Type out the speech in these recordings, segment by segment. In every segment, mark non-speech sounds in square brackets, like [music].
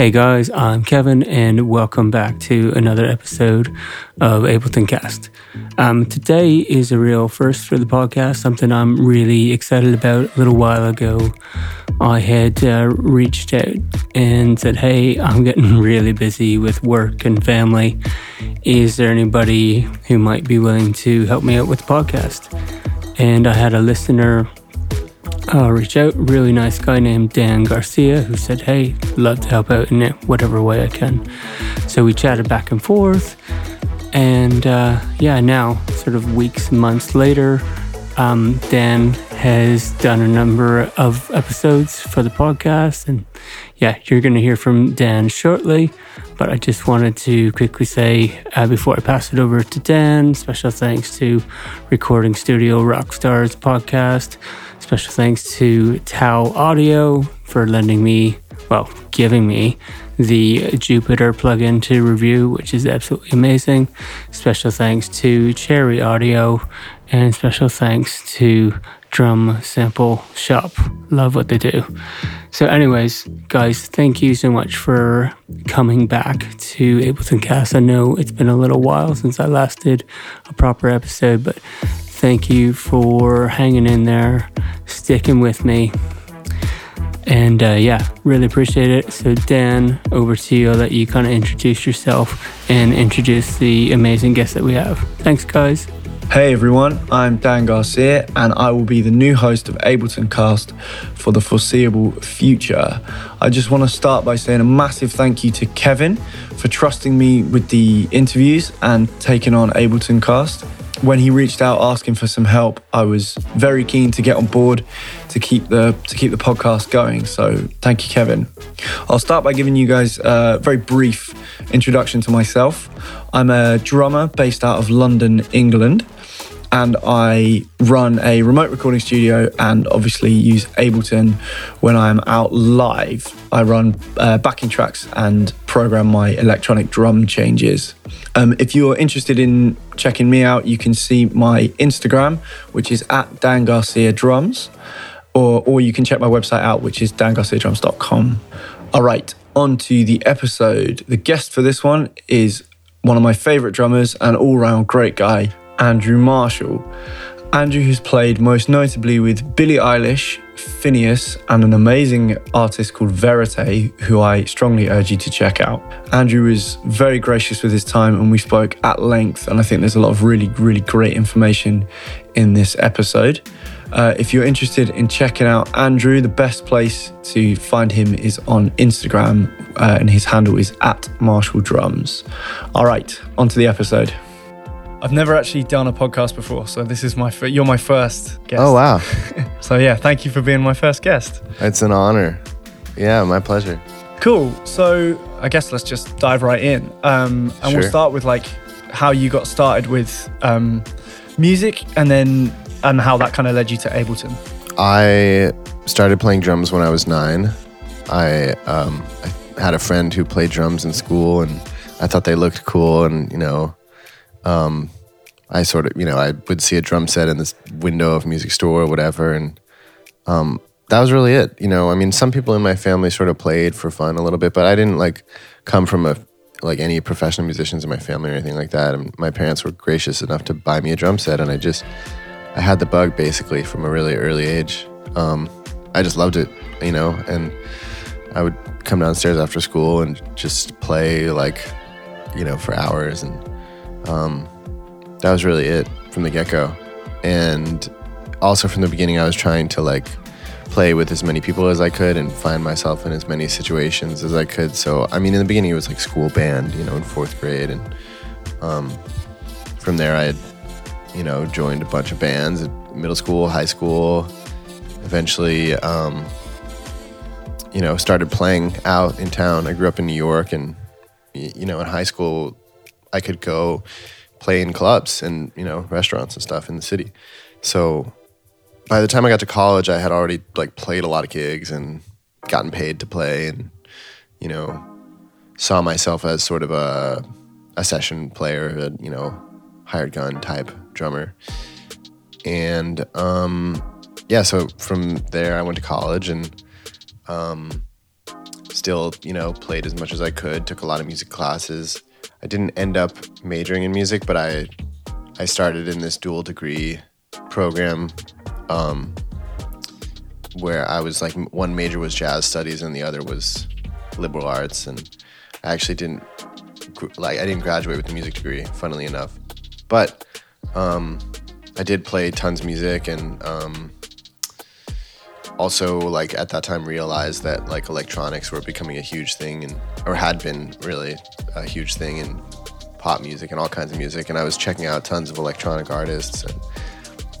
Hey guys, I'm Kevin, and welcome back to another episode of Ableton Cast. Um, today is a real first for the podcast, something I'm really excited about. A little while ago, I had uh, reached out and said, Hey, I'm [laughs] getting really busy with work and family. Is there anybody who might be willing to help me out with the podcast? And I had a listener uh, reach out. Really nice guy named Dan Garcia who said, Hey, love to help out in whatever way I can. So we chatted back and forth. And uh, yeah, now, sort of weeks, months later, um, Dan has done a number of episodes for the podcast. And yeah, you're going to hear from Dan shortly. But I just wanted to quickly say uh, before I pass it over to Dan, special thanks to Recording Studio Rockstars podcast. Special thanks to Tau Audio for lending me, well, giving me the Jupiter plugin to review, which is absolutely amazing. Special thanks to Cherry Audio, and special thanks to Drum Sample Shop. Love what they do. So, anyways, guys, thank you so much for coming back to Ableton Cast. I know it's been a little while since I last did a proper episode, but thank you for hanging in there, sticking with me. And uh, yeah, really appreciate it. So, Dan, over to you. I'll let you kind of introduce yourself and introduce the amazing guests that we have. Thanks, guys. Hey everyone, I'm Dan Garcia, and I will be the new host of Ableton Cast for the foreseeable future. I just want to start by saying a massive thank you to Kevin for trusting me with the interviews and taking on Ableton Cast. When he reached out asking for some help, I was very keen to get on board to keep the to keep the podcast going. So thank you, Kevin. I'll start by giving you guys a very brief introduction to myself. I'm a drummer based out of London, England and I run a remote recording studio and obviously use Ableton when I'm out live. I run uh, backing tracks and program my electronic drum changes. Um, if you're interested in checking me out, you can see my Instagram, which is at Dan Garcia Drums, or, or you can check my website out, which is dangarciadrums.com. All right, on to the episode. The guest for this one is one of my favorite drummers and all round great guy, Andrew Marshall. Andrew has played most notably with Billie Eilish, Finneas, and an amazing artist called Verite, who I strongly urge you to check out. Andrew was very gracious with his time and we spoke at length, and I think there's a lot of really, really great information in this episode. Uh, if you're interested in checking out Andrew, the best place to find him is on Instagram, uh, and his handle is at Marshall Drums. All right, on to the episode. I've never actually done a podcast before, so this is my you're my first guest. Oh wow! [laughs] so yeah, thank you for being my first guest. It's an honor. Yeah, my pleasure. Cool. So I guess let's just dive right in, um, and Sure. we'll start with like how you got started with um, music, and then and how that kind of led you to Ableton. I started playing drums when I was nine. I, um, I had a friend who played drums in school, and I thought they looked cool. And you know, um, I sort of, you know, I would see a drum set in this window of music store or whatever, and um, that was really it. You know, I mean, some people in my family sort of played for fun a little bit, but I didn't like come from a like any professional musicians in my family or anything like that. And my parents were gracious enough to buy me a drum set, and I just I had the bug basically from a really early age. Um, I just loved it, you know, and I would come downstairs after school and just play like, you know, for hours, and um, that was really it from the get go. And also from the beginning, I was trying to like play with as many people as I could and find myself in as many situations as I could. So, I mean, in the beginning, it was like school band, you know, in fourth grade, and um, from there, I had you know, joined a bunch of bands at middle school, high school. Eventually, um, you know, started playing out in town. I grew up in New York, and you know, in high school, I could go play in clubs and you know restaurants and stuff in the city. So by the time I got to college, I had already like played a lot of gigs and gotten paid to play, and you know, saw myself as sort of a a session player, a, you know, hired gun type drummer. And um, yeah, so from there I went to college and um, still, you know, played as much as I could, took a lot of music classes. I didn't end up majoring in music, but I I started in this dual degree program um, where I was like one major was jazz studies and the other was liberal arts and I actually didn't like I didn't graduate with a music degree funnily enough. But um, I did play tons of music and um, also like at that time realized that like electronics were becoming a huge thing and or had been really a huge thing in pop music and all kinds of music and I was checking out tons of electronic artists and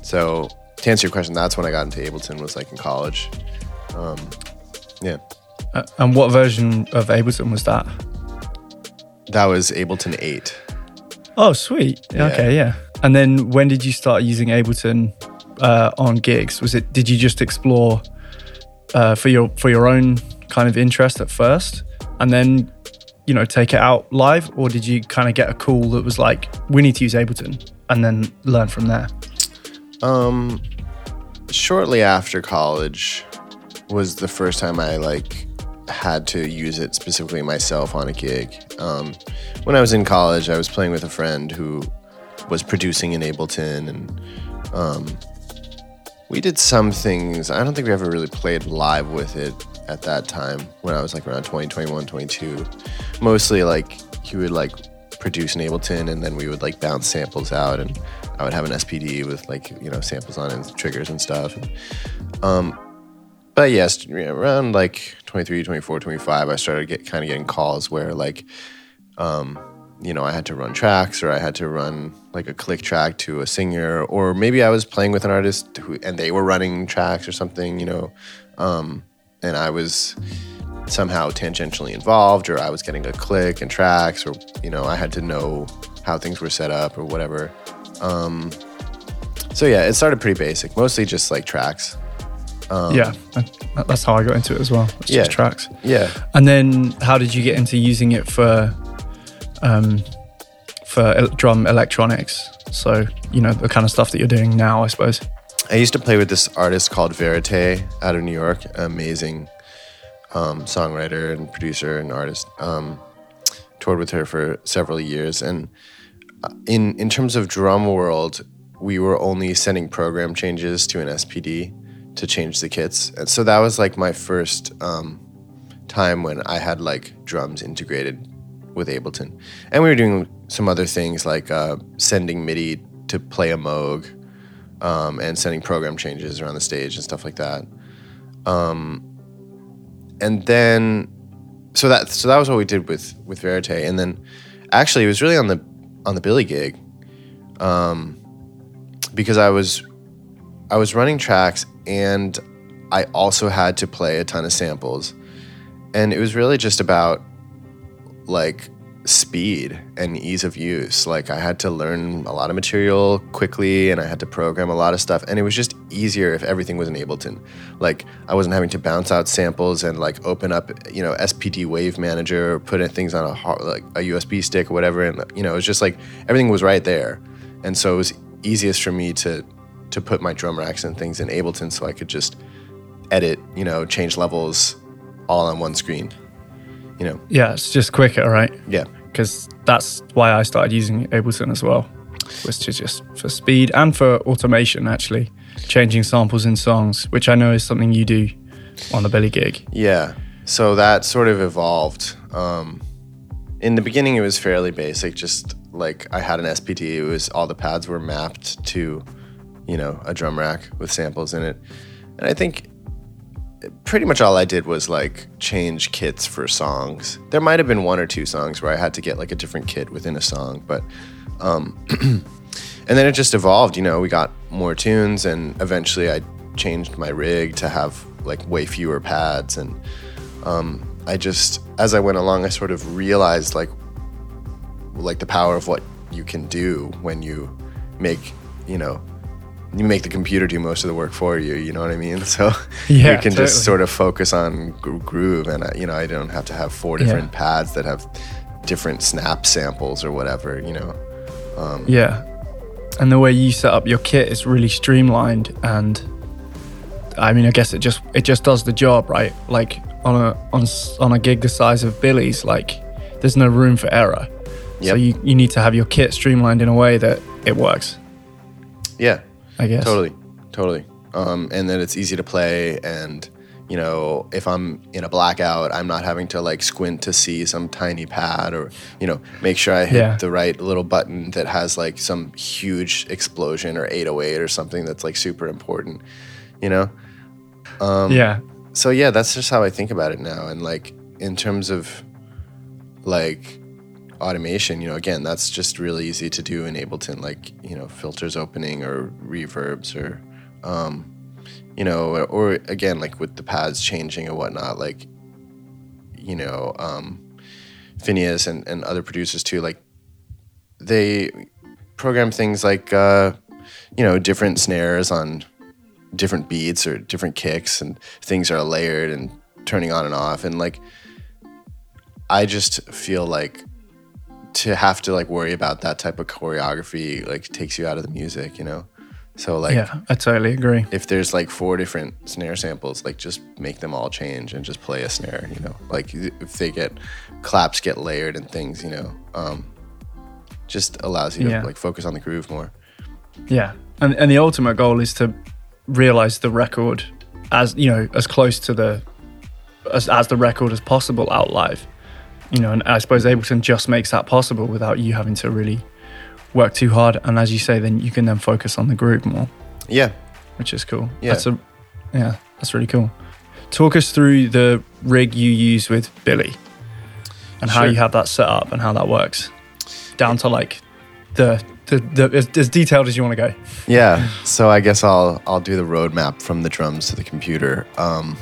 so to answer your question that's when I got into Ableton was like in college um, yeah Uh, and what version of Ableton was that? that was Ableton 8 Oh, sweet. Yeah. Okay, yeah. And then when did you start using Ableton uh, on gigs? Was it? Did you just explore uh, for your for your own kind of interest at first, and then you know take it out live, or did you kind of get a call that was like, we need to use Ableton, and then learn from there? Um, shortly after college was the first time I like had to use it specifically myself on a gig. Um, when I was in college, I was playing with a friend who was producing in Ableton, and um, we did some things. I don't think we ever really played live with it at that time when I was like around 20, 21, 22. Mostly like he would like produce in Ableton and then we would like bounce samples out and I would have an SPD with like, you know, samples on it and triggers and stuff. Um, but yes, around like 23, 24, 25, I started get kind of getting calls where like, um, you know, I had to run tracks or I had to run like a click track to a singer, or maybe I was playing with an artist who, and they were running tracks or something, you know, um, and I was somehow tangentially involved, or I was getting a click and tracks, or, you know, I had to know how things were set up or whatever. Um, so yeah, it started pretty basic, mostly just like tracks. Um, yeah, that's how I got into it as well. It's Yeah. just tracks. Yeah. And then how did you get into using it for um, for el- drum electronics? So you know the kind of stuff that you're doing now, I suppose. I used to play with this artist called Verite out of New York, amazing um, songwriter and producer and artist. Um, toured with her for several years, and uh, in in terms of drum world, we were only sending program changes to an SPD to change the kits, and so that was like my first um, time when I had like drums integrated with Ableton, and we were doing some other things like uh, sending MIDI to play a Moog um, and sending program changes around the stage and stuff like that. Um, and then, so that so that was what we did with with Verite, and then actually it was really on the on the Billie gig, um, because I was I was running tracks and I also had to play a ton of samples, and it was really just about like speed and ease of use. Like I had to learn a lot of material quickly and I had to program a lot of stuff and it was just easier if everything was in Ableton. Like I wasn't having to bounce out samples and like open up, you know, SPD Wave Manager or put in things on a like a USB stick or whatever and you know, it was just like everything was right there. And so it was easiest for me to to put my drum racks and things in Ableton so I could just edit, you know, change levels all on one screen. You know. Yeah, it's just quicker, right? Yeah. Because that's why I started using Ableton as well, was to just for speed and for automation, actually, changing samples in songs, which I know is something you do on the Billie gig. Yeah. So that sort of evolved. Um, in the beginning, it was fairly basic. Just like I had an SPD. it was all the pads were mapped to, you know, a drum rack with samples in it. And I think pretty much all I did was like change kits for songs. There might have been one or two songs where I had to get like a different kit within a song, but um, [clears throat] and then it just evolved. You know, we got more tunes, and eventually I changed my rig to have like way fewer pads, and um, I just as I went along, I sort of realized like like the power of what you can do when you make you know you make the computer do most of the work for you. You know what I mean? So [laughs] Yeah, you can totally. just sort of focus on groove, and I, you know I don't have to have four different pads that have different snap samples or whatever. You know. Um, Yeah. And the way you set up your kit is really streamlined and I mean I guess it just it just does the job, right? Like on a on on a gig the size of Billie's, like there's no room for error. So you, you need to have your kit streamlined in a way that it works. Yeah, I guess. totally, totally. Um, and that it's easy to play, and you know, if I'm in a blackout, I'm not having to like squint to see some tiny pad, or you know, make sure I hit Yeah. the right little button that has like some huge explosion or 808 or something that's like super important. You know, Um, yeah. so yeah, that's just how I think about it now. And like in terms of like automation, you know, again, that's just really easy to do in Ableton, like you know, filters opening or reverbs or, um, you know, or, or again, like with the pads changing and whatnot, like you know, um, Finneas and, and other producers too, like they program things like uh, you know different snares on different beats or different kicks and things are layered and turning on and off. And like i just feel like to have to like worry about that type of choreography like takes you out of the music you know so like yeah, I totally agree. if there's like four different snare samples like just make them all change and just play a snare you know like if they get claps get layered and things you know um just allows you Yeah. to like focus on the groove more Yeah. And and the ultimate goal is to realize the record as you know, as close to the as, as the record as possible out live. You know, and I suppose Ableton just makes that possible without you having to really work too hard. And as you say, then you can then focus on the groove more, yeah which is cool. Yeah. That's a yeah, that's really cool. Talk us through the rig you use with Billie and how you have that set up and how that works. Down to like the the, the as, as detailed as you want to go. Yeah. So I guess I'll I'll do the roadmap from the drums to the computer. Um,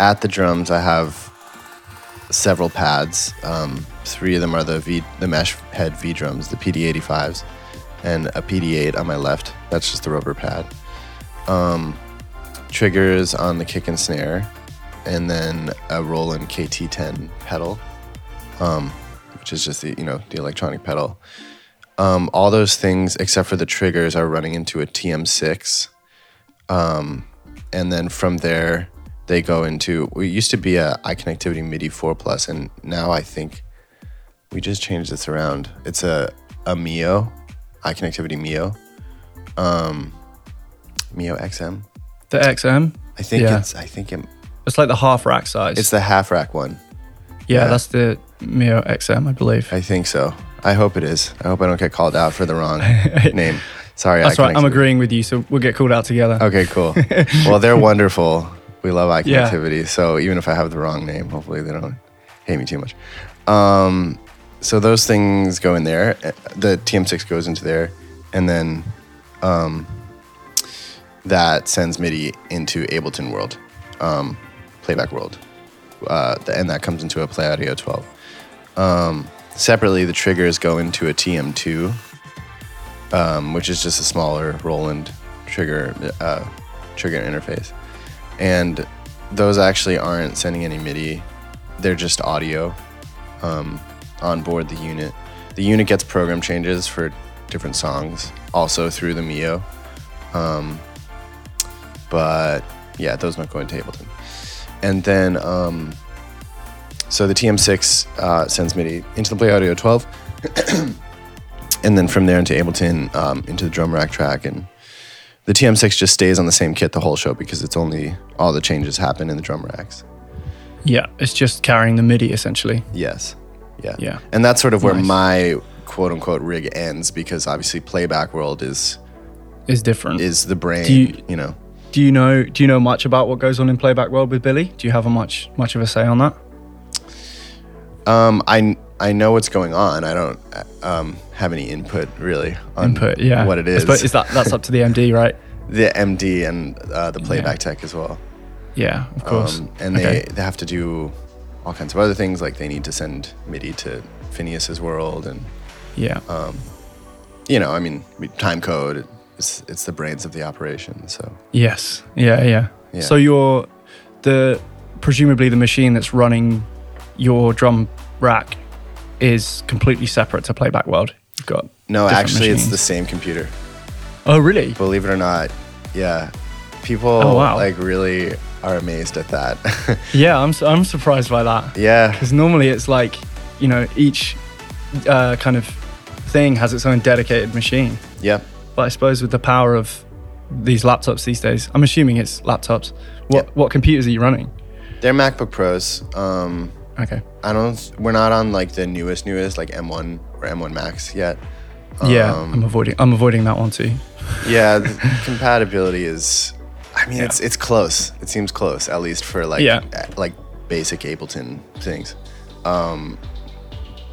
at the drums, I have several pads. Um, three of them are the V the mesh head V drums, the PD85s, and a PD8 on my left. That's just the rubber pad. Um, triggers on the kick and snare, and then a Roland KT10 pedal, um, which is just the you know the electronic pedal. Um, all those things except for the triggers are running into a TM6. Um, and then from there, they go into, we used to be a iConnectivity MIDI 4 Plus, and now I think we just changed this around. It's a, a Mio, iConnectivity Mio, um, Mio XM. The XM, I think Yeah. it's, I think it, it's like the half rack size. it's the half rack one. yeah, yeah. that's the Mio XM, I believe. I think so. I hope it is. I hope I don't get called out for the wrong [laughs] name. Sorry. That's right. I'm agreeing with you, so we'll get called out together. Okay, cool. [laughs] well, they're wonderful. We love eye Yeah. connectivity. So even if I have the wrong name, hopefully they don't hate me too much. Um, so those things go in there. Uh, The TM6 goes into there, and then um, that sends MIDI into Ableton World, um, Playback World, uh, and that comes into a Play Audio 12. Um, separately, the triggers go into a TM2, um, which is just a smaller Roland trigger uh, trigger interface, and those actually aren't sending any MIDI; they're just audio um, on board the unit. The unit gets program changes for different songs, also through the Mio. Um, but yeah, those don't go into Ableton. And then, um, so the TM6 uh, sends MIDI into the Play Audio 12, [coughs] and then from there into Ableton, um, into the drum rack track. And the TM6 just stays on the same kit the whole show because it's only all the changes happen in the drum racks. Yeah, it's just carrying the MIDI essentially. Yes. Yeah. Yeah. And that's sort of where Nice. my quote unquote rig ends because obviously playback world is Is different. is the brain, you- you know. do you know do you know much about what goes on in playback world with Billie? Do you have a much much of a say on that? Um, I I know what's going on. I don't um, have any input really on Input, yeah. what it I is. that that's up to the MD, [laughs] right? the MD and uh, the playback tech as well. Yeah, of course. Um, and they, Okay. they have to do all kinds of other things. Like they need to send MIDI to Finneas's world, and yeah. uh, you know, I mean, time code. It's it's the brains of the operation. So yes. Yeah, yeah, Yeah. So you're the presumably the machine that's running your drum rack is completely separate to playback world. You've got no, actually, it's the same computer. Oh really? Believe it or not, yeah. People Oh, wow. like really are amazed at that. [laughs] Yeah, I'm I'm surprised by that yeah, because normally it's like, you know, each uh, kind of thing has its own dedicated machine. yeah. But I suppose with the power of these laptops these days, I'm assuming it's laptops. What Yeah. what computers are you running? They're MacBook Pros. Um, Okay. I don't. We're not on like the newest, newest like M1 or M1 Max yet. yeah, Um, I'm avoiding I'm avoiding that one too. [laughs] Yeah, the compatibility is. I mean, Yeah. it's it's close. It seems close, at least for like Yeah. like basic Ableton things, um,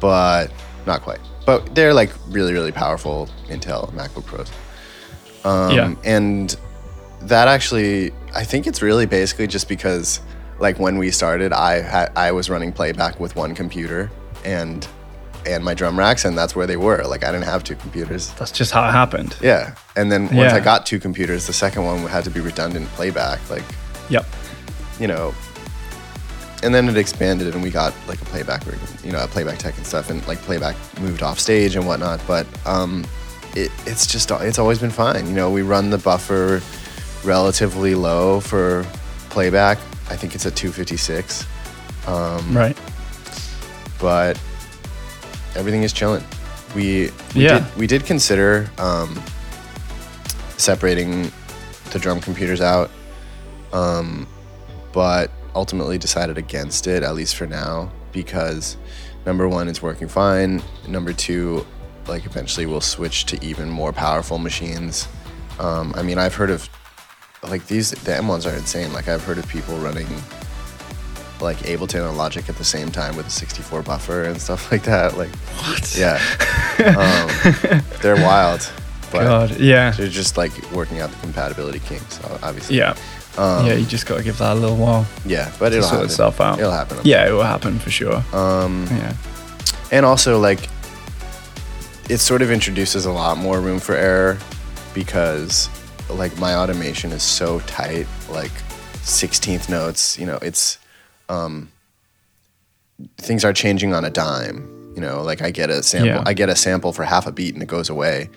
but not quite. But they're like really really powerful Intel MacBook Pros. Um, Yeah. and that actually, I think it's really basically just because like when we started, I had I was running playback with one computer and and my drum racks, and that's where they were. Like I didn't have two computers. That's just how it happened. Yeah. And then once Yeah. I got two computers, the second one had to be redundant playback. Like, Yep. you know, and then it expanded and we got like a playback, you know, a playback tech and stuff and like playback moved off stage and whatnot. But um, it, it's just, it's always been fine. You know, we run the buffer relatively low for playback. I think it's a 256, Right. but everything is chilling. We, we Yeah. did, we did consider um, separating the drum computers out, um, but ultimately decided against it, at least for now, because number one, it's working fine. Number two, like eventually we'll switch to even more powerful machines. Um, I mean, I've heard of like these, the M1s are insane. Like, I've heard of people running like Ableton and Logic at the same time with a 64 buffer and stuff like that. Like, What? yeah, [laughs] um, they're wild, but God. Yeah. they're just like working out the compatibility kinks, obviously. Yeah. Um, yeah. You just got to give that a little while yeah, but it'll sort happen. itself out. It'll happen. Yeah, it will happen for sure. Um, yeah. and also like, it sort of introduces a lot more room for error because like my automation is so tight, like 16th notes. You know, it's um, things are changing on a dime. You know, like I get a sample, Yeah. I get a sample for half a beat and it goes away.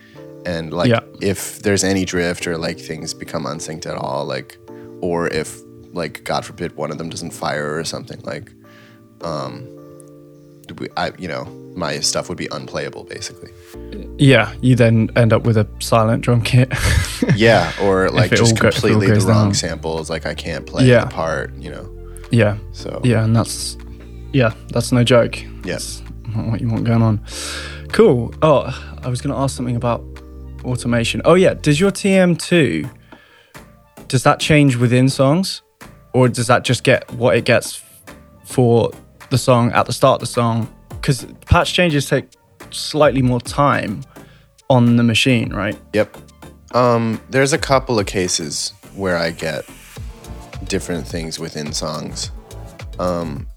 And like, Yeah. if there's any drift or like things become unsynced at all, like, or if like God forbid one of them doesn't fire or something, like, um, I, you know, my stuff would be unplayable basically. Yeah. You then end up with a silent drum kit. [laughs] Yeah, or like just all go- if it all completely the wrong down. samples. Like I can't play Yeah. the part, you know. yeah. So Yeah. And that's, yeah, that's no joke. Yeah. Not what you want going on. Cool. Oh, I was going to ask something about automation. Oh, yeah. Does your TM2, does that change within songs? Or does that just get what it gets for the song at the start of the song? Because patch changes take slightly more time on the machine, right? Yep. Um, there's a couple of cases where I get different things within songs. Um,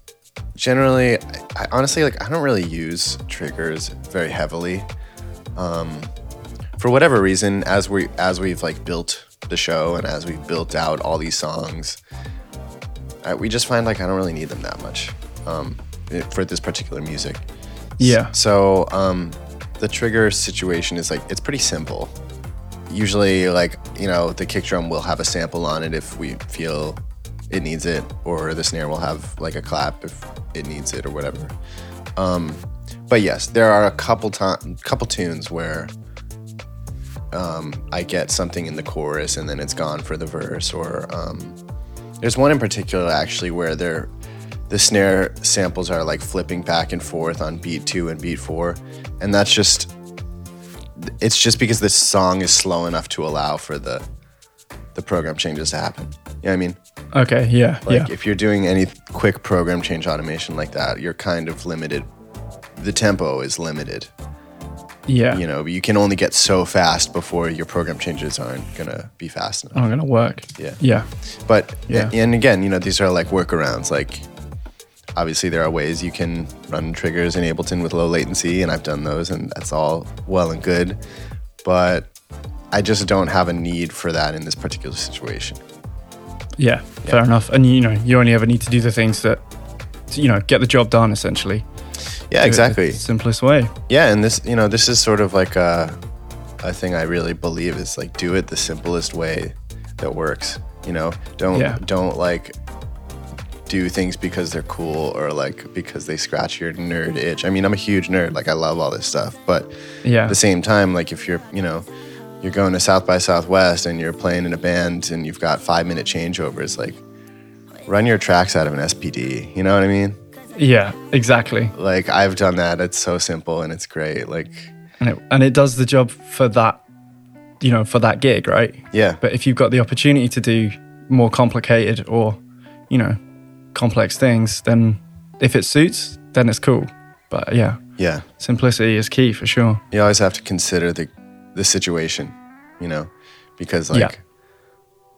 generally, I, I honestly like I don't really use triggers very heavily. Um, for whatever reason, as we as we've like built the show and as we've built out all these songs, I, we just find like I don't really need them that much um, for this particular music. Yeah. So um, the trigger situation is like it's pretty simple. Usually, like you know, the kick drum will have a sample on it if we feel it needs it, or the snare will have like a clap if it needs it, or whatever. Um, but yes, there are a couple time, couple tunes where um, I get something in the chorus and then it's gone for the verse, or um, there's one in particular actually where they're the snare samples are like flipping back and forth on beat two and beat four. And that's just, it's just because this song is slow enough to allow for the, the program changes to happen. You know what I mean? Okay. Yeah. Like yeah. if you're doing any quick program change automation like that, you're kind of limited. The tempo is limited. Yeah. You know, you can only get so fast before your program changes aren't gonna be fast enough. I'm going to work. Yeah. Yeah. But Yeah. and again, you know, these are like workarounds. Like obviously there are ways you can run triggers in Ableton with low latency, and I've done those, and that's all well and good. But I just don't have a need for that in this particular situation. Yeah, fair enough. And you know, you only ever need to do the things that you know get the job done. Essentially, Yeah, Do exactly. simplest way. Yeah, and this, you know, this is sort of like a, a thing I really believe is like do it the simplest way that works. You know, don't Yeah. don't like do things because they're cool or like because they scratch your nerd itch. I mean, I'm a huge nerd. Like I love all this stuff, but Yeah. at the same time, like if you're, you know, you're going to South by Southwest and you're playing in a band and you've got five minute changeovers, like run your tracks out of an SPD. You know what I mean? yeah, exactly. Like I've done that. It's so simple and it's great. Like, And it, and it does the job for that, you know, for that gig, right? yeah, But if you've got the opportunity to do more complicated or, you know, complex things, then if it suits, then it's cool. But yeah, yeah. simplicity is key for sure. You always have to consider the the situation, you know, because like Yeah.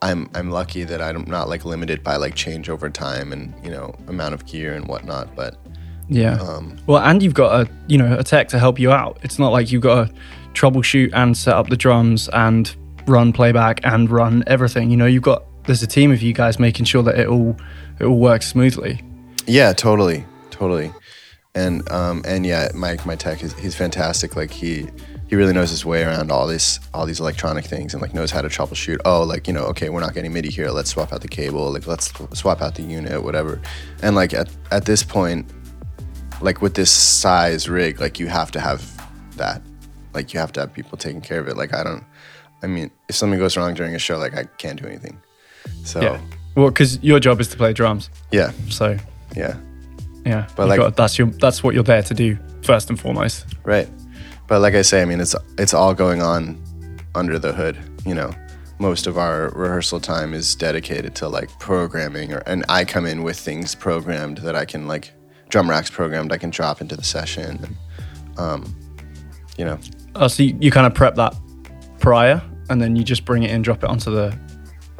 I'm I'm lucky that I'm not like limited by like change over time and you know amount of gear and whatnot. But Yeah. um, Well, and you've got a you know a tech to help you out. It's not like you've got to troubleshoot and set up the drums and run playback and run everything. You know, you've got there's a team of you guys making sure that it all it all works smoothly. Yeah, totally, totally, and um, and yeah, Mike, my tech is he's fantastic. Like he he really knows his way around all this all these electronic things and like knows how to troubleshoot. Oh, like you know, okay, we're not getting MIDI here. Let's swap out the cable. Like let's swap out the unit, whatever. And like at at this point, like with this size rig, like you have to have that. Like you have to have people taking care of it. Like I don't. I mean, if something goes wrong during a show, like I can't do anything. So Yeah. Well, because your job is to play drums, yeah, so yeah. yeah. But like- got, that's your that's what you're there to do first and foremost. Right. But like I say, I mean, it's it's all going on under the hood. You know, most of our rehearsal time is dedicated to like programming, or and I come in with things programmed that I can like drum racks programmed I can drop into the session. And, um, you know, Oh, so you, you kind of prep that prior, and then you just bring it in, drop it onto the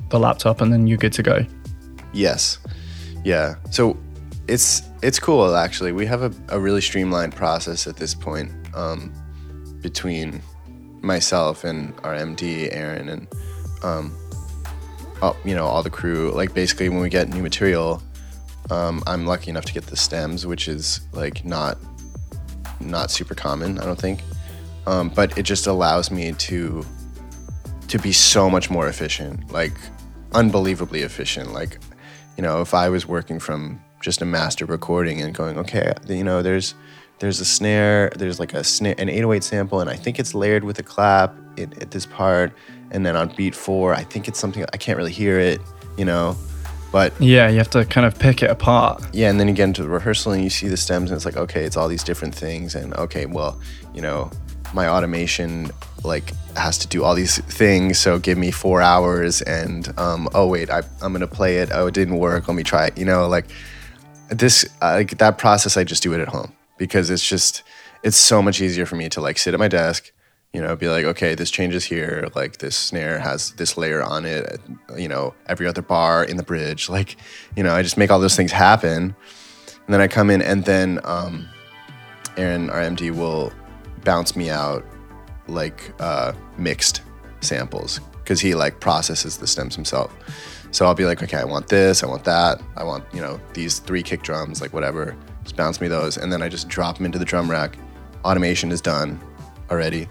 the laptop, and then you're good to go. yes, yeah. So it's it's cool actually. We have a, a really streamlined process at this point um, between myself and our MD Aaron and um, all, you know all the crew. Like basically, when we get new material, um, I'm lucky enough to get the stems, which is like not not super common. I don't think, um, but it just allows me to to be so much more efficient, like unbelievably efficient. Like you know, if I was working from just a master recording and going, okay, you know, there's there's a snare, there's like a snare, an 808 sample, and I think it's layered with a clap at, at this part, and then on beat four, I think it's something I can't really hear it, you know, but Yeah, you have to kind of pick it apart. yeah, and then you get into the rehearsal and you see the stems, and it's like, okay, it's all these different things, and okay, well, you know, my automation like has to do all these things, so give me four hours, and um, oh wait, I, I'm gonna play it. Oh, it didn't work. Let me try it. You know, like this, like that process, I just do it at home because it's just, it's so much easier for me to like sit at my desk. You know, be like, okay, this changes here. Like this snare has this layer on it. You know, every other bar in the bridge. Like, you know, I just make all those things happen, and then I come in, and then um, Aaron, our MD, will bounce me out like uh, mixed samples because he like processes the stems himself. So I'll be like, okay, I want this, I want that, I want you know these three kick drums, like whatever. Just bounce me those, and then I just drop them into the drum rack. Automation is done already.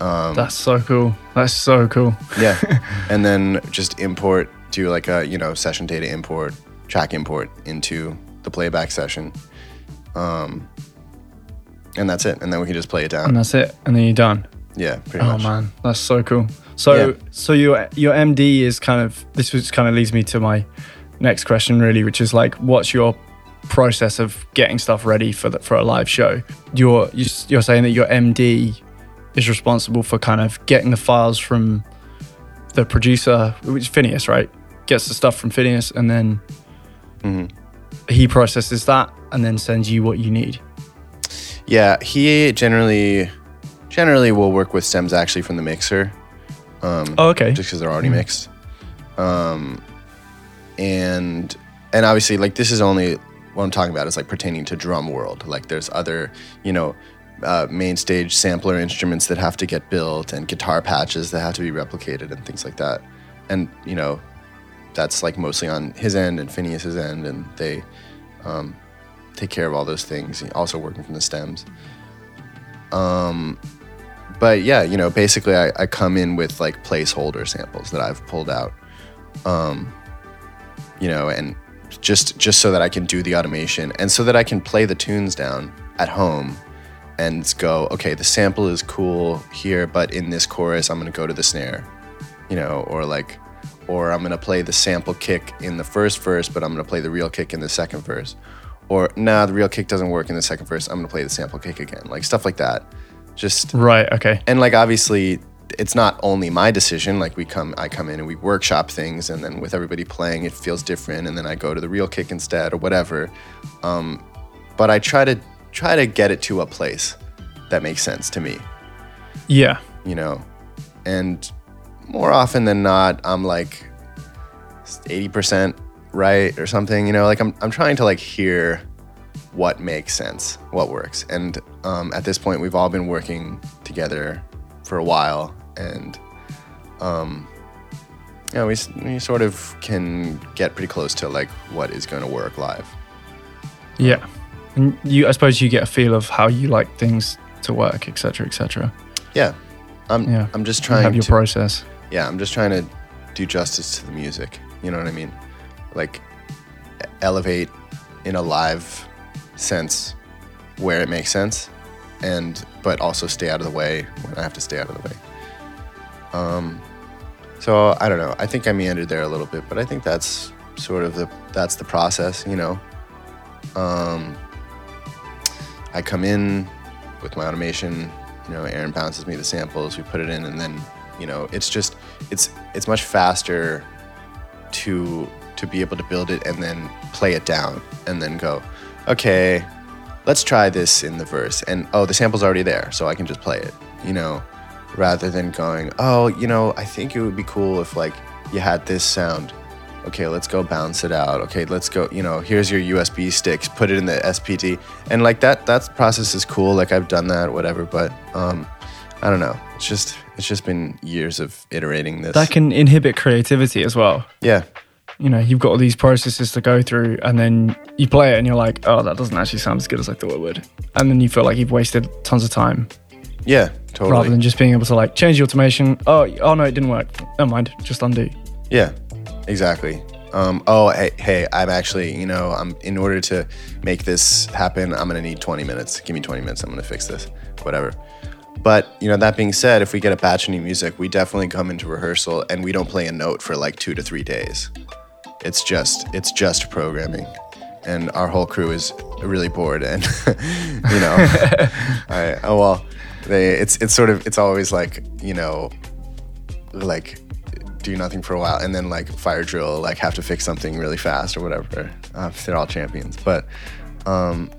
Um, That's so cool. That's so cool. Yeah, [laughs] and then just import do like a you know session data import, track import into the playback session, um, and that's it. And then we can just play it down. And that's it. And then you're done. Yeah, pretty Oh much. man, that's so cool. So Yeah. so your your MD is kind of this was kind of leads me to my next question really, which is like what's your process of getting stuff ready for the, for a live show? You're you're saying that your MD is responsible for kind of getting the files from the producer, which is Finneas, right? Gets the stuff from Finneas and then Mhm. he processes that and then sends you what you need. Yeah, he generally generally will work with stems actually from the mixer. Um, Oh, okay. just because they're already mixed. Um, and and obviously, like this is only what I'm talking about is like pertaining to drum world. Like there's other, you know, uh, main stage sampler instruments that have to get built and guitar patches that have to be replicated and things like that. And you know, that's like mostly on his end and Finneas's end, and they um, take care of all those things. Also working from the stems. Um, but yeah, you know, basically I, I come in with like placeholder samples that I've pulled out. um, you know, and just just so that I can do the automation and so that I can play the tunes down at home and go, okay, the sample is cool here, but in this chorus, I'm gonna go to the snare, you know, or like, or I'm gonna play the sample kick in the first verse, but I'm gonna play the real kick in the second verse, or nah, the real kick doesn't work in the second verse, I'm gonna play the sample kick again, like stuff like that. Just Right. Okay. and like obviously it's not only my decision like we come i come in and we workshop things and then with everybody playing it feels different and then i go to the real kick instead or whatever um, but i try to try to get it to a place that makes sense to me Yeah. you know and more often than not i'm like 80% right or something you know like i'm, I'm trying to like hear what makes sense what works and um, at this point we've all been working together for a while and um, you know we, we sort of can get pretty close to like what is going to work live Yeah. And you, I suppose, you get a feel of how you like things to work, etc., etc. yeah i'm, Yeah. I'm just You trying have your to process. yeah i'm just trying to do justice to the music you know what i mean like elevate in a live sense where it makes sense and but also stay out of the way when i have to stay out of the way. Um so i don't know. I think i meandered there a little bit but i think that's sort of the that's the process you know? Um i come in with my automation you know aaron bounces me the samples we put it in and then you know it's just it's it's much faster to to be able to build it and then play it down and then go okay let's try this in the verse. And oh the sample's already there so i can just play it you know rather than going oh you know i think it would be cool if like you had this sound. Okay let's go bounce it out. Okay let's go you know here's your usb sticks put it in the spd and like that that process is cool like i've done that whatever but um i don't know. It's just it's just been years of iterating this. That can inhibit creativity as well. yeah You know, you've got all these processes to go through, and then you play it, and you're like, "Oh, that doesn't actually sound as good as I thought it would," and then you feel like you've wasted tons of time yeah totally rather than just being able to like change the automation. Oh, oh no, it didn't work. Never mind, just undo. Yeah, exactly. Um, oh, hey, hey, I'm actually, you know, I'm in order to make this happen, I'm gonna need 20 minutes. Give me 20 minutes. I'm gonna fix this, whatever. But you know, that being said, if we get a batch of new music, we definitely come into rehearsal and we don't play a note for like two to three days. It's just, it's just programming, and our whole crew is really bored. And [laughs] you know, [laughs] I, oh well, they, it's, it's sort of, it's always like, you know, like do nothing for a while and then like fire drill like have to fix something really fast or whatever. Uh, they're all champions. But um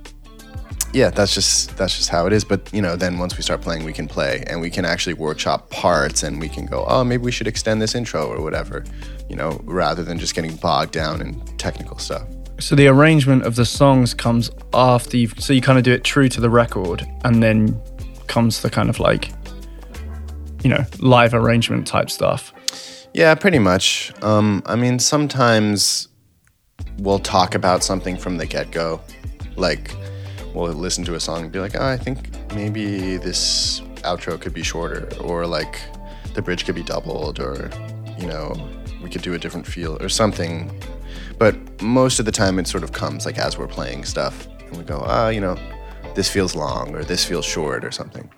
yeah that's just that's just how it is. But you know then once we start playing we can play and we can actually workshop parts and we can go oh maybe we should extend this intro or whatever you know rather than just getting bogged down in technical stuff So the arrangement of the songs comes after you. So you kind of do it true to the record, and then comes the kind of like, you know, live arrangement type stuff. Yeah, pretty much. Um, I mean, sometimes we'll talk about something from the get go. Like, we'll listen to a song and be like, oh, I think maybe this outro could be shorter, or like the bridge could be doubled, or, you know, we could do a different feel or something. But most of the time, it sort of comes like as we're playing stuff, and we go, ah, you know, this feels long, or this feels short, or something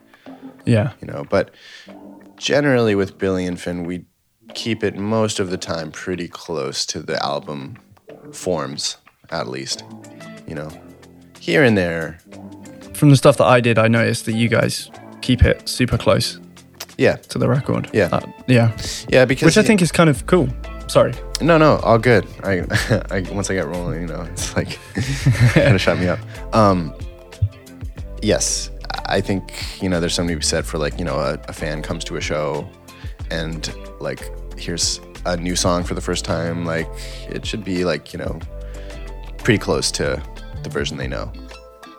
Yeah. you know. But generally, with Billie and Finn, we keep it most of the time pretty close to the album forms, at least. You know, here and there, From the stuff that I did, I noticed that you guys keep it super close yeah, to the record. Yeah. Uh, yeah. yeah. Because Which I think is kind of cool. Sorry. no, no, all good. I, [laughs] I once I get rolling, you know, it's like [laughs] kind of shut me up. Um, yes, I think you know, there's something to be said for like you know, a, a fan comes to a show and like here's a new song for the first time. Like it should be like you know, pretty close to the version they know.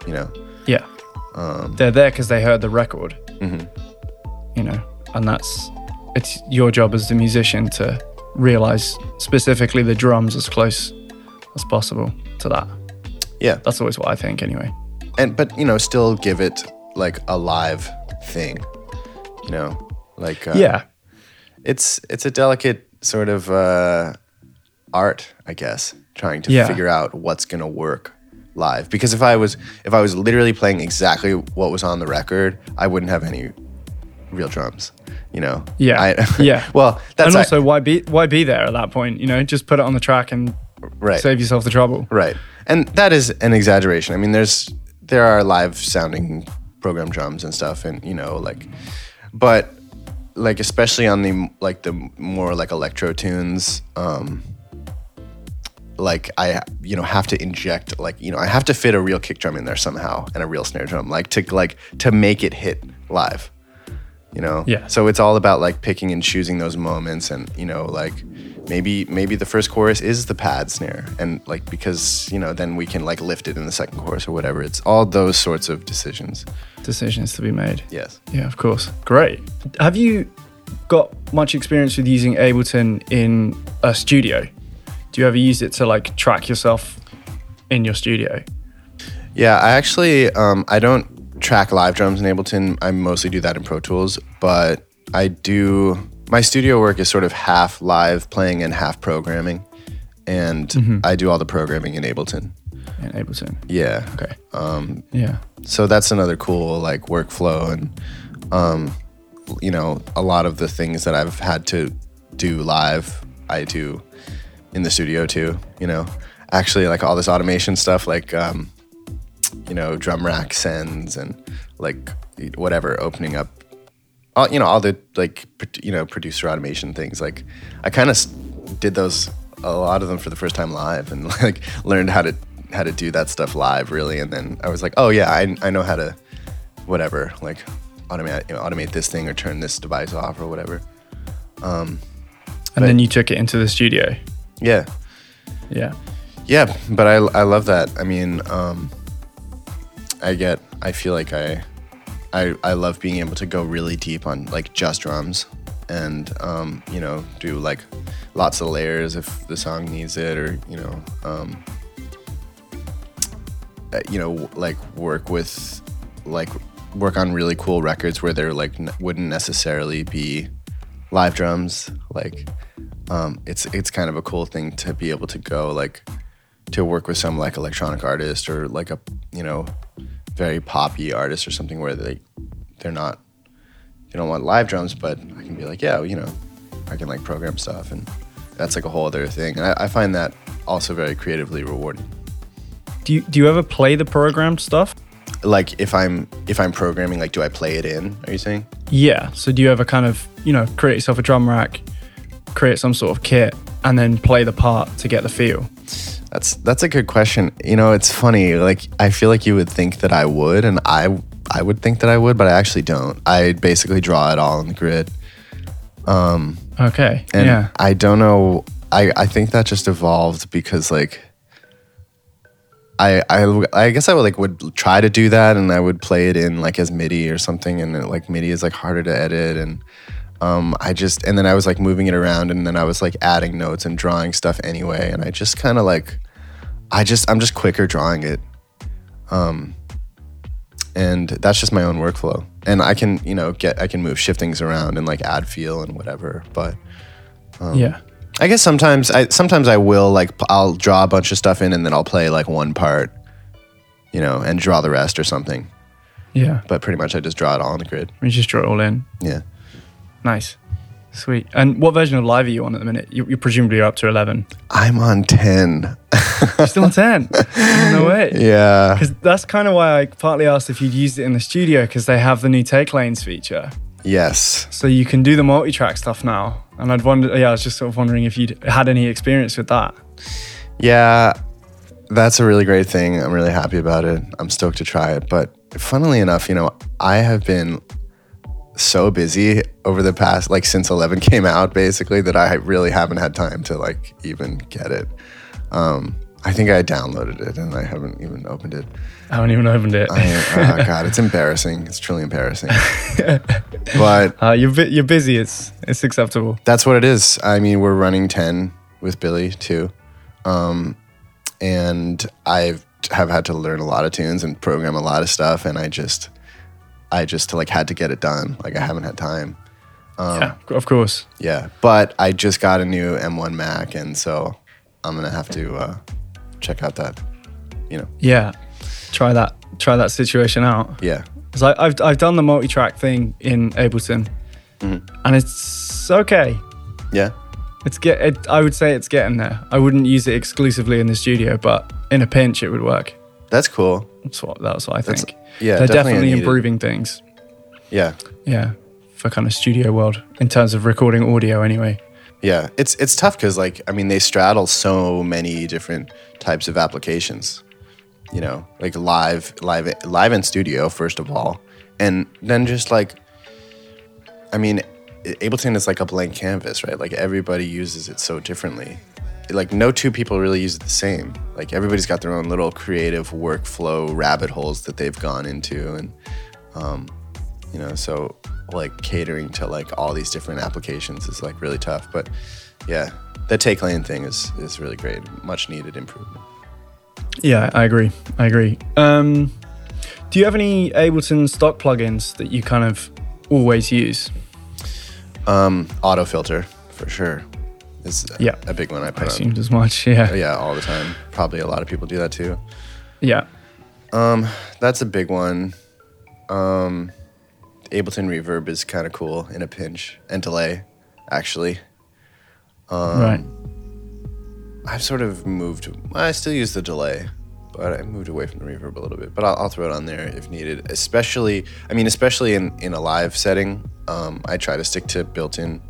You know, Yeah. um, They're there because they heard the record, mhm. You know, and that's it's your job as the musician to realize specifically the drums as close as possible to that. yeah. That's always what I think, anyway. and but you know still give it like a live thing you know like uh, yeah. it's it's a delicate sort of uh art, I guess, trying to Yeah. figure out what's gonna work live. Because if I was if I was literally playing exactly what was on the record, I wouldn't have any real drums. You know? Yeah. I, [laughs] Yeah. well, that's and I- also, why be why be there at that point? You know, just put it on the track and right. save yourself the trouble. Right. And that is an exaggeration. I mean, there's there are live sounding program drums and stuff and you know like but like especially on the like the more like electro tunes um like I you know have to inject like you know I have to fit a real kick drum in there somehow and a real snare drum like to like to make it hit live you know Yeah. so it's all about like picking and choosing those moments and you know like maybe maybe the first chorus is the pad snare and like because you know then we can like lift it in the second chorus or whatever it's all those sorts of decisions Decisions to be made. yes Yeah, of course. Great. Have you got much experience with using Ableton in a studio? Do you ever use it to like track yourself in your studio? Yeah, I actually um, I don't track live drums in Ableton. I mostly do that in Pro Tools, but I do my studio work is sort of half live playing and half programming, and I do all the programming in Ableton. In Ableton. Yeah, Okay. Um. Yeah. so that's another cool like workflow, and um, you know, a lot of the things that I've had to do live, I do in the studio too. You know, actually, like all this automation stuff, like um, you know, drum rack sends and like whatever, opening up, all, you know, all the like you know producer automation things. Like I kind of did those a lot of them for the first time live, and [laughs] like learned how to how to do that stuff live really. And then I was like, oh yeah, I I know how to whatever like automate you know, automate this thing or turn this device off or whatever. Um, And then you took it into the studio. Yeah, Yeah. Yeah, but I, I love that. I mean, um, I get I feel like I, I I love being able to go really deep on like just drums and um, you know do like lots of layers if the song needs it or you know um, uh, you know like work with like work on really cool records where there like n- wouldn't necessarily be live drums like um, it's it's kind of a cool thing to be able to go like to work with some like electronic artist or like a you know very poppy artist or something where they they're not they don't want live drums but I can be like yeah you know I can like program stuff and that's like a whole other thing and I, I find that also very creatively rewarding Do you do you ever play the programmed stuff? like if I'm if I'm programming like do I play it in are you saying Yeah. So do you ever kind of you know create yourself a drum rack, create some sort of kit, and then play the part to get the feel? That's that's a good question. You know, it's funny. Like I feel like you would think that I would, and I I would think that I would, but I actually don't. I basically draw it all on the grid, um, Okay. and yeah. I don't know. I I think that just evolved because like. I, I, I guess I would like would try to do that and I would play it in like as MIDI or something and it, like MIDI is like harder to edit and um, I just and then I was like moving it around and then I was like adding notes and drawing stuff anyway and I just kind of like I just I'm just quicker drawing it um, and that's just my own workflow and I can you know get I can move shiftings around and like add feel and whatever but yeah. I guess sometimes I sometimes I will like I'll draw a bunch of stuff in and then I'll play like one part you know and draw the rest or something Yeah. but pretty much I just draw it all on the grid We just draw it all in. yeah Nice. Sweet. And what version of Live are you on at the minute? You, you're presumably up to 11. I'm on 10 You're still on 10. [laughs] no way. yeah Because that's kind of why I partly asked if you'd used it in the studio because they have the new take lanes feature. yes So you can do the multi track stuff now. And I'd wonder, yeah, I was just sort of wondering if you'd had any experience with that. Yeah, that's a really great thing. I'm really happy about it. I'm stoked to try it. But funnily enough, you know, I have been so busy over the past, like since 11 came out, basically, that I really haven't had time to like even get it. Um, I think I downloaded it and I haven't even opened it. I haven't even opened it. I, oh [laughs] God, it's embarrassing. It's truly embarrassing. [laughs] but Uh, you're, you're busy. It's, it's acceptable. that's what it is. I mean, we're running 10 with Billie too. Um, and I have had to learn a lot of tunes and program a lot of stuff. And I just, I just like had to get it done. Like I haven't had time. yeah, of course. Yeah. But I just got a new M1 Mac. And so I'm gonna have to uh, check out that. You know, Yeah, try that. Try that situation out. yeah, Because I've I've done the multi-track thing in Ableton, and it's okay. yeah, It's get. It, I would say it's getting there. I wouldn't use it exclusively in the studio, but in a pinch, it would work. that's cool. That's what. That's what I That's- think. yeah, they're definitely definitely improving things. Yeah, Yeah, for kind of studio world in terms of recording audio, anyway. yeah. It's it's tough because like I mean they straddle so many different types of applications. You know, like live, live, live in studio first of all, and then just like, I mean, Ableton is like a blank canvas, right? Like everybody uses it so differently. Like no two people really use it the same. Like everybody's got their own little creative workflow rabbit holes that they've gone into, and um, you know, so like catering to like all these different applications is like really tough. But yeah, the take lane thing is is really great, much needed improvement. Yeah, I agree. I agree. Um, do you have any Ableton stock plugins that you kind of always use? Um, auto filter for sure is Yeah. a big one I I put on. assumed as much. [laughs] Yeah. Yeah, all the time. Probably a lot of people do that too. Yeah. Um, that's a big one. Um, Ableton Reverb is kind of cool in a pinch and delay, actually. Um, right. I've sort of moved. I still use the delay, but I moved away from the reverb a little bit. But I'll, I'll throw it on there if needed. Especially, I mean, especially in in a live setting, um, I try to stick to built-in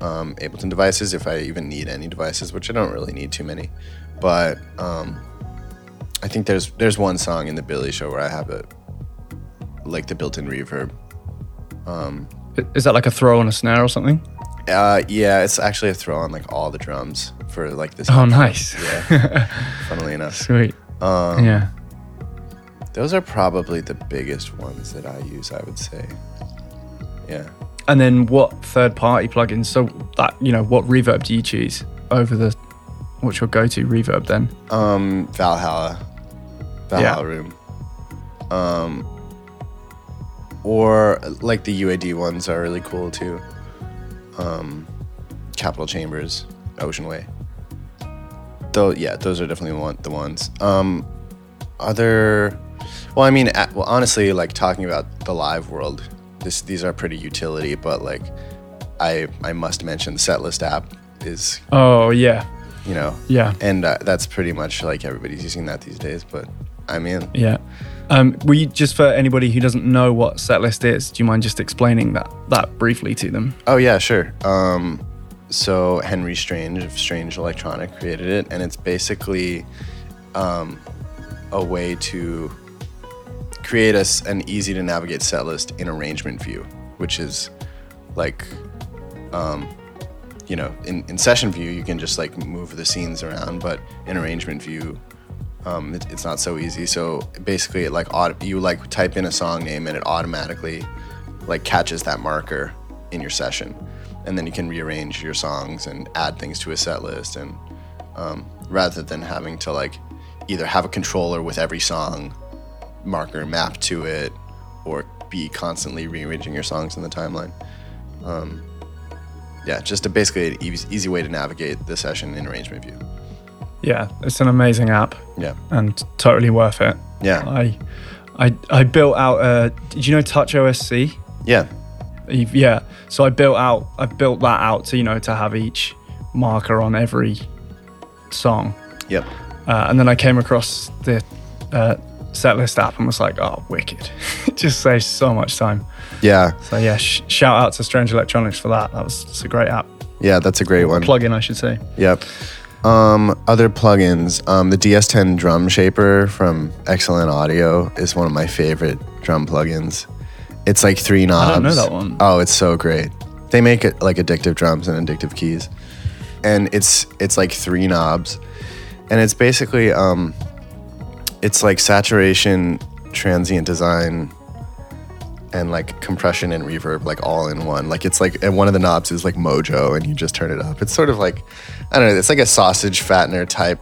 um, Ableton devices if I even need any devices, which I don't really need too many. But um, I think there's there's one song in the Billie Show where I have it like the built-in reverb. Is that like a throw on a snare or something? Uh, yeah, it's actually a throw on like all the drums for like this. Oh, nice. Yeah, [laughs] funnily enough. Sweet. Um, yeah. Those are probably the biggest ones that I use, I would say. Yeah. And then what third party plugins? So that, you know, what reverb do you choose over the, what's your go to reverb then? Um, Valhalla. Valhalla Yeah. Room. Um, or like the UAD ones are really cool too. Um, Capitol Chambers, Ocean Way. Though, yeah, those are definitely one, the ones. Um, other, well, I mean, well, honestly, like talking about the live world, this these are pretty utility, but like, I I must mention the Setlist app is Oh, yeah. you know Yeah. and uh, that's pretty much like everybody's using that these days but i mean Yeah. Um, you, just for anybody who doesn't know what setlist is, do you mind just explaining that that briefly to them? oh yeah sure um, so henry strange of strange electronic created it and it's basically um, a way to create us an easy to navigate set list in arrangement view which is like um, you know in, in session view you can just like move the scenes around but in arrangement view um, it, it's not so easy. So basically it like auto, you like type in a song name and it automatically like catches that marker in your session. And then you can rearrange your songs and add things to a set list and um, rather than having to like either have a controller with every song marker map to it or be constantly rearranging your songs in the timeline um, yeah just a, basically an easy, easy way to navigate the session in arrangement view Yeah, it's an amazing app yeah and totally worth it. yeah I, I, I built out. A, did you know Touch OSC? yeah Yeah. So I built out. I built that out to you know to have each marker on every song, yep uh, and then I came across the uh, setlist app and was like, oh, wicked! [laughs] it just saves so much time. yeah So yeah, sh- shout out to Strange Electronics for that. That was it's a great app. yeah that's a great one Plugin, I should say. Yep. Um, other plugins. Um, the DS10 drum shaper from XLN Audio is one of my favorite drum plugins. It's like three knobs. I don't know that one. Oh, it's so great. They make it like addictive drums and addictive keys, and it's it's like three knobs, and it's basically um, it's like saturation, transient design, and like compression and reverb like all in one. Like it's like and one of the knobs is like mojo and you just turn it up. It's sort of like I don't know, it's like a sausage fattener type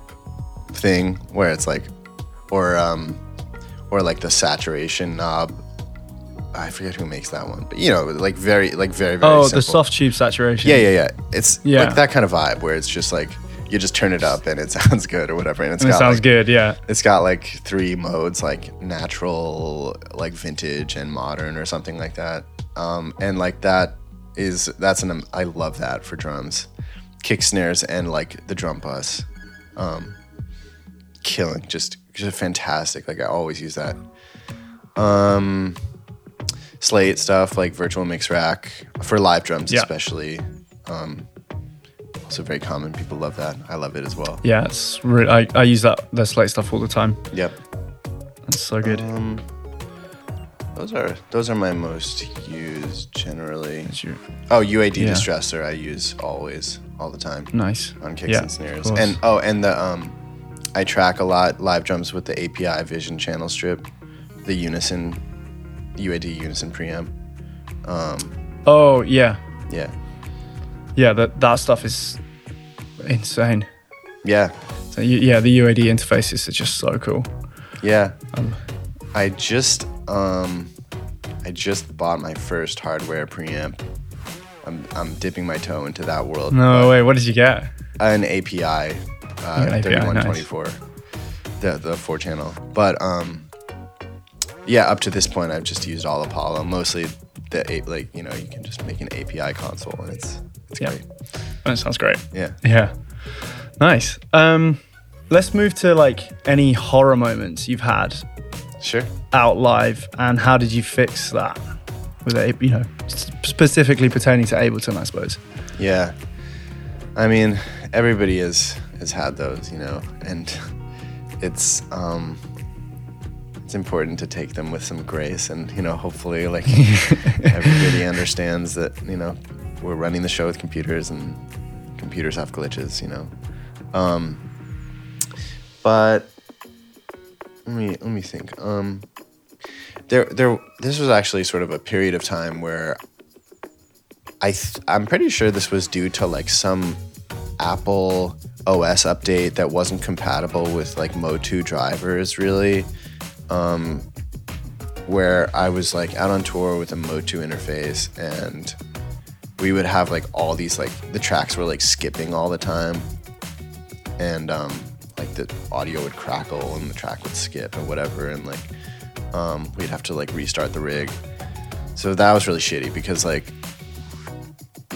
thing where it's like or um or like the saturation knob. I forget who makes that one. But you know, like very like very very Oh, simple. the soft tube saturation. Yeah, yeah, yeah. It's Yeah. like that kind of vibe where it's just like you just turn it up and it [laughs] sounds good or whatever. And it's And it got sounds like, good. Yeah. It's got like three modes, like natural, like vintage, and modern, or something like that. Um, and like that is that's an I love that for drums, kick snares, and like the drum bus, um, killing, just just fantastic. Like I always use that. Um, Slate stuff like virtual mix rack for live drums, Yeah. especially. Um, also very common. People love that. I love it as well. Yeah. It's re- I, I use that the Slate stuff all the time. Yep. It's so good. Um, those are those are my most used generally. Your- Oh, UAD Yeah. distressor I use always, all the time nice. on kicks Yeah, and snares. And oh, and the um, I track a lot live drums with the API Vision channel strip, the Unison, UAD Unison preamp. Um, Oh yeah, yeah, yeah. That that stuff is insane. yeah, So y- yeah, the UAD interfaces are just so cool. yeah. Um, I just um, I just bought my first hardware preamp. I'm I'm dipping my toe into that world. No way. What did you get? an API, uh, API, 3124, the the four channel. But um, yeah, up to this point, I've just used all Apollo, mostly the A- like you know you can just make an API console and it's it's Yeah. great. That sounds great. Yeah. Yeah. Nice. Um, let's move to like any horror moments you've had Sure. out live, and how did you fix that? With a, you know, specifically pertaining to Ableton, I suppose. Yeah. I mean, everybody has has had those, you know, and it's um it's important to take them with some grace and, you know, hopefully like [laughs] everybody understands that, you know, we're running the show with computers and computers have glitches, you know. Um but let me let me think. Um there there this was actually sort of a period of time where I th- I'm pretty sure this was due to like some Apple OS update that wasn't compatible with like MOTU drivers really. Um, where I was like out on tour with a MOTU interface and we would have like all these like the tracks were like skipping all the time and um like the audio would crackle and the track would skip or whatever and like um we'd have to like restart the rig. So that was really shitty because like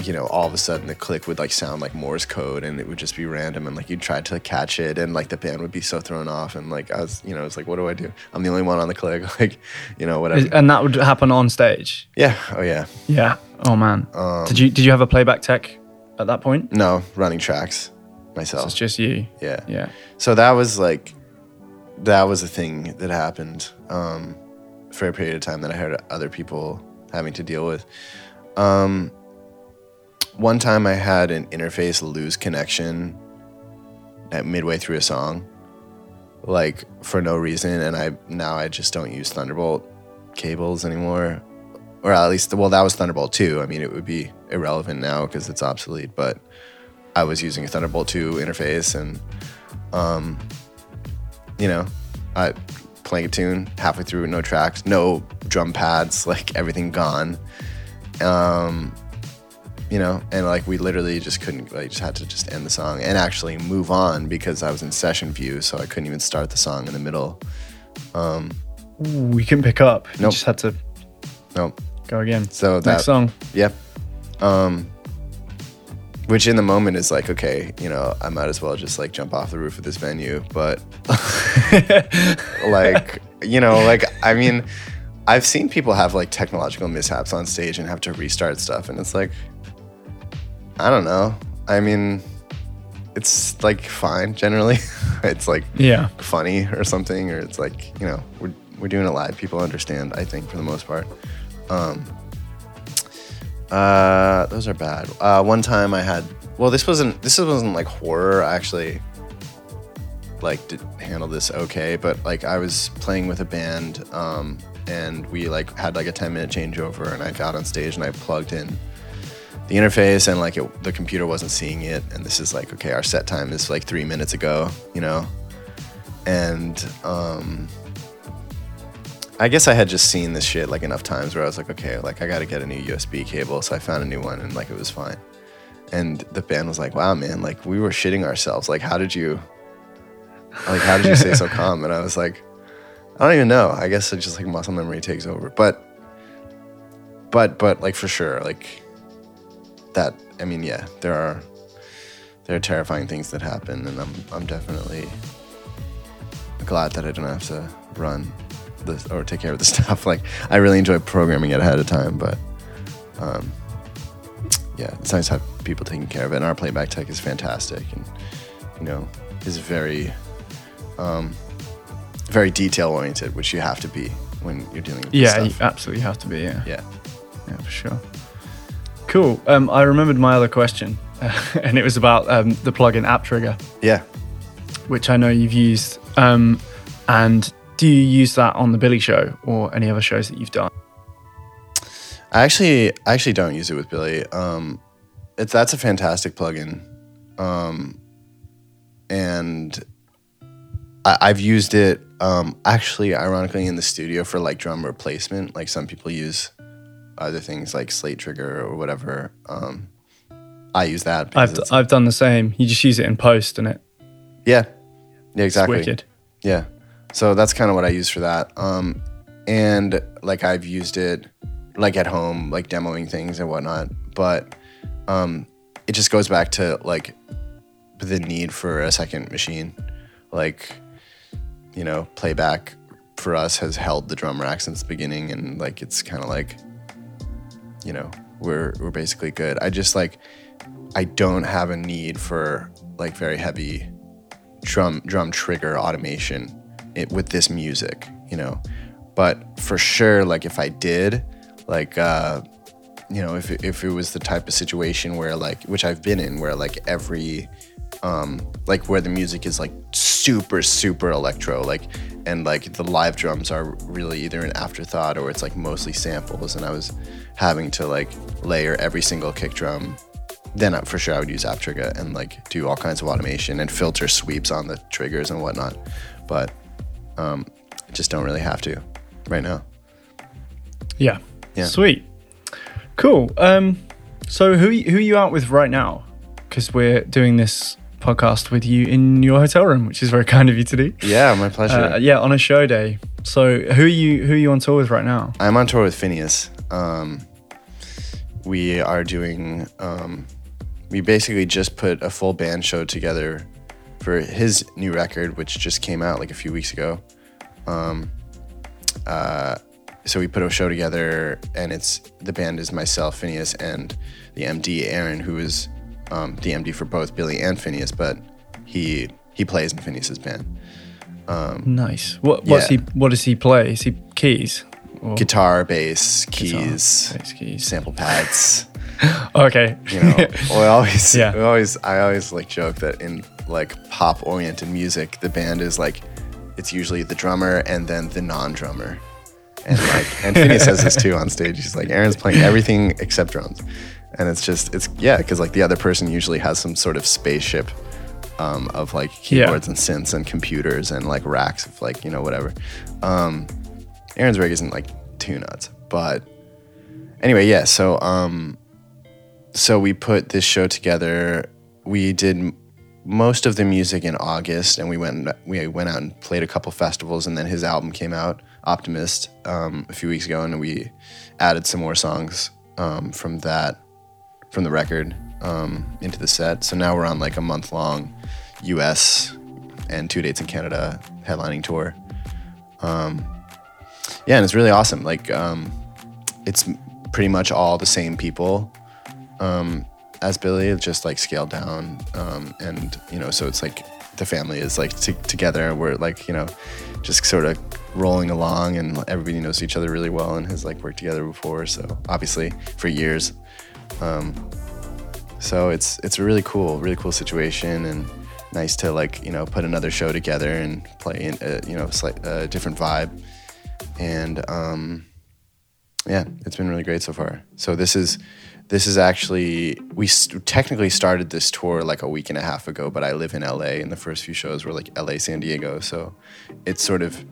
you know, all of a sudden the click would like sound like Morse code and it would just be random and like you'd try to catch it and like the band would be so thrown off and like I was, you know, it's like, what do I do? I'm the only one on the click, [laughs] like, you know, whatever. And that would happen on stage. yeah. Oh yeah. Yeah. Oh man. Um, did you did you have a playback tech at that point? No, running tracks So myself. it's just you. yeah. Yeah. So that was like, that was a thing that happened um, for a period of time that I heard other people having to deal with. Um, one time I had an interface lose connection at midway through a song, like for no reason, and I now I just don't use Thunderbolt cables anymore, or at least well that was Thunderbolt two. I mean it would be irrelevant now because it's obsolete, but I was using a Thunderbolt two interface and um, you know, I playing a tune halfway through, no tracks, no drum pads, [laughs] like everything gone. Um, you know, and like we literally just couldn't, like, just had to just end the song and actually move on because I was in session view, so I couldn't even start the song in the middle. Um, we couldn't pick up. You Nope. just had to no, go again. so that Next song. Yep. Um, which in the moment is like, okay, you know, I might as well just like jump off the roof of this venue. But [laughs] like, you know, like, I mean, I've seen people have like technological mishaps on stage and have to restart stuff. And it's like, I don't know. I mean, it's like fine generally. [laughs] it's like Yeah. funny or something, or it's like, you know, we're, we're doing it live. People understand, I think, for the most part. Um, uh, those are bad. Uh, one time I had, well, this wasn't, this wasn't like horror. I actually like did handle this okay, but like I was playing with a band, um, and we like had like a 10 minute changeover and I got on stage and I plugged in the interface and like it, the computer wasn't seeing it. And this is like, okay, our set time is like three minutes ago, you know? And, um, I guess I had just seen this shit like enough times where I was like, okay, like I got to get a new USB cable. So I found a new one and like it was fine. and the band was like, "Wow, man! Like we were shitting ourselves. Like how did you, like how did you stay so [laughs] calm?" And I was like, "I don't even know. I guess it's just like muscle memory takes over." But, but, but like for sure, like that. I mean, yeah, there are there are terrifying things that happen, and I'm I'm definitely glad that I don't have to run this or take care of the [laughs] stuff. Like I really enjoy programming it ahead of time, but um, yeah, it's nice to have people taking care of it. And our playback tech is fantastic, and you know is very um, very detail oriented, which you have to be when you're dealing with this Yeah, you absolutely have to be. Yeah. yeah. Yeah, for sure. Cool. Um, I remembered my other question, [laughs] and it was about um, the plugin App Trigger, Yeah. which I know you've used. Um, and do you use that on the Billie Show or any other shows that you've done? I actually I actually don't use it with Billie. Um, it's that's a fantastic plugin, um, and I, I've used it um, actually ironically in the studio for like drum replacement. Like some people use other things like Slate Trigger or whatever. Um, I use that. I've, it's- I've done the same. You just use it in post and it, yeah, yeah, it's exactly. wicked. Yeah. So that's kind of what I use for that. Um, and like I've used it like at home, like demoing things and whatnot. But um, it just goes back to like the need for a second machine. Like, you know, playback for us has held the drum rack since the beginning, and like it's kind of like, you know, we're we're basically good. I just like I don't have a need for like very heavy drum drum trigger automation it, with this music, you know. But for sure, like if I did, like uh, you know, if if it was the type of situation where like, which I've been in, where like every um, like where the music is like super super electro, like and like the live drums are really either an afterthought or it's like mostly samples, and I was having to like layer every single kick drum then for sure I would use App Trigger and like do all kinds of automation and filter sweeps on the triggers and whatnot. But um, I just don't really have to right now. Yeah. Yeah. Sweet. Cool. Um, so who who are you out with right now? Because we're doing this podcast with you in your hotel room, which is very [laughs] kind of you to do. Yeah, my pleasure. Uh, yeah, on a show day. So who are you who are you on tour with right now? I'm on tour with Finneas. Um, we are doing. Um, we basically just put a full band show together for his new record, which just came out like a few weeks ago. Um, uh, so we put a show together, and it's the band is myself, Finneas, and the MD Aaron, who is um, the MD for both Billie and Finneas, but he he plays in Finneas's band. Nice. What what's Yeah. he what does he play? Is he keys? Or Guitar, bass, guitar, keys, bass, keys. sample pads. [laughs] Okay. you know [laughs] I always Yeah. we always I always like joke that in like pop oriented music the band is like it's usually the drummer and then the non-drummer and like and Finneas says this too on stage he's like Aaron's playing everything except drums and it's just it's yeah because like the other person usually has some sort of spaceship um, of like Yeah. keyboards and synths and computers and like racks of like you know whatever um, Aaron's rig isn't like too nuts but anyway yeah so um so we put this show together. We did most of the music in August, and we went we went out and played a couple festivals, and then his album came out, Optimist, um, a few weeks ago, and we added some more songs um, from that from the record um, into the set. So now we're on like a month long U.S. and two dates in Canada headlining tour. Um, yeah, and it's really awesome. Like um, it's pretty much all the same people um, as Billie, just like scaled down. Um, and, you know, so it's like the family is like t- together. We're like, you know, just sort of rolling along and everybody knows each other really well and has like worked together before. So obviously for years. Um, so it's, it's a really cool, really cool situation and nice to like, you know, put another show together and play in a, you know, slight, a different vibe. And, um, yeah, it's been really great so far. So this is this is actually we st- technically started this tour like a week and a half ago, but I live in LA, and the first few shows were like LA, San Diego. So it's sort of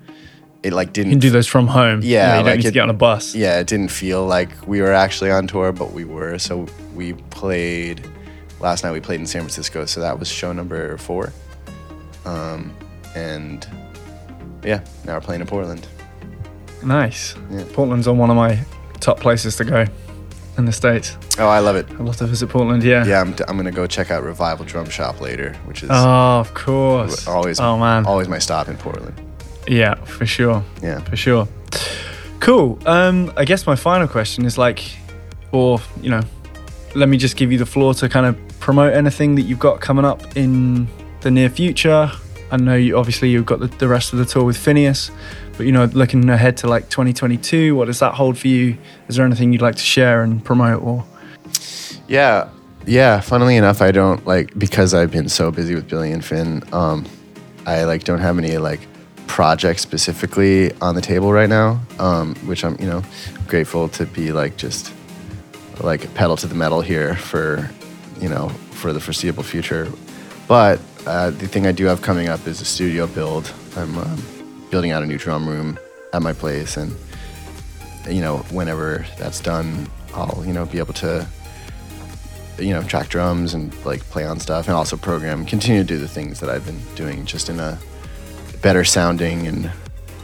it like didn't You can do those from home. Yeah, you don't like need to get on a bus. yeah, it didn't feel like we were actually on tour, but we were. So we played last night we played in San Francisco, so that was show number four. Um, and yeah, now we're playing in Portland. Nice. Yeah. Portland's on one of my top places to go in the States. Oh, I love it. I'd love to visit Portland, yeah. Yeah, I'm, I'm gonna go check out Revival Drum Shop later, which is Oh, of course. always Oh, man. always my stop in Portland. Yeah, for sure. Yeah. For sure. Cool. Um, I guess my final question is like, or, you know, let me just give you the floor to kind of promote anything that you've got coming up in the near future. I know you obviously you've got the, the rest of the tour with Finneas, but you know, looking ahead to like 2022, what does that hold for you? Is there anything you'd like to share and promote or? Yeah, yeah. Funnily enough, I don't like because I've been so busy with Billie and Finn. Um, I like don't have any like projects specifically on the table right now. Um, which I'm you know grateful to be like just like pedal to the metal here for you know for the foreseeable future. But uh, the thing I do have coming up is a studio build. I'm um, building out a new drum room at my place, and you know whenever that's done, I'll you know be able to you know track drums and like play on stuff and also program continue to do the things that i've been doing just in a better sounding and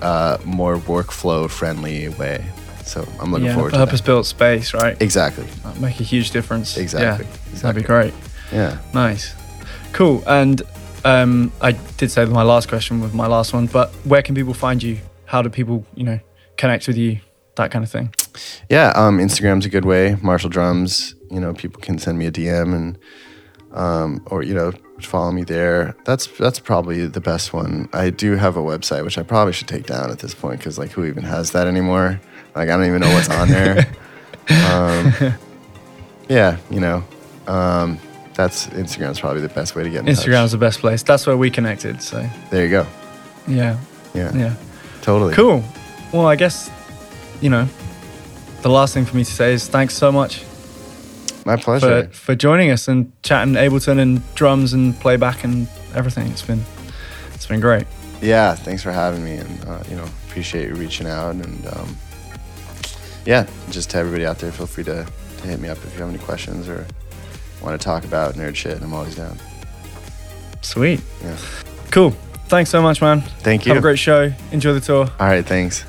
uh, more workflow friendly way so i'm looking yeah, forward to purpose built space, right? exactly That'd make a huge difference. Exactly, Yeah, exactly. That'd be great. yeah Nice. Cool. And um, I did say my last question was my last one, but where can people find you? How do people, you know, connect with you? That kind of thing. yeah um, instagram's a good way marshall drums you know people can send me a dm and um, or you know follow me there that's that's probably the best one i do have a website which i probably should take down at this point because like who even has that anymore like i don't even know what's on there [laughs] um, [laughs] yeah you know um, that's instagram's probably the best way to get in Instagram's touch. the best place. That's where we connected. So there you go yeah, yeah, yeah. totally Cool. Well, I guess you know the last thing for me to say is thanks so much my pleasure for for joining us and chatting Ableton and drums and playback and everything. It's been it's been great. yeah thanks for having me and uh, you know appreciate you reaching out and um, yeah just to everybody out there feel free to, to hit me up if you have any questions or want to talk about nerd shit i'm always down Sweet. yeah Cool. Thanks so much, man. thank you Have a great show. Enjoy the tour. all right thanks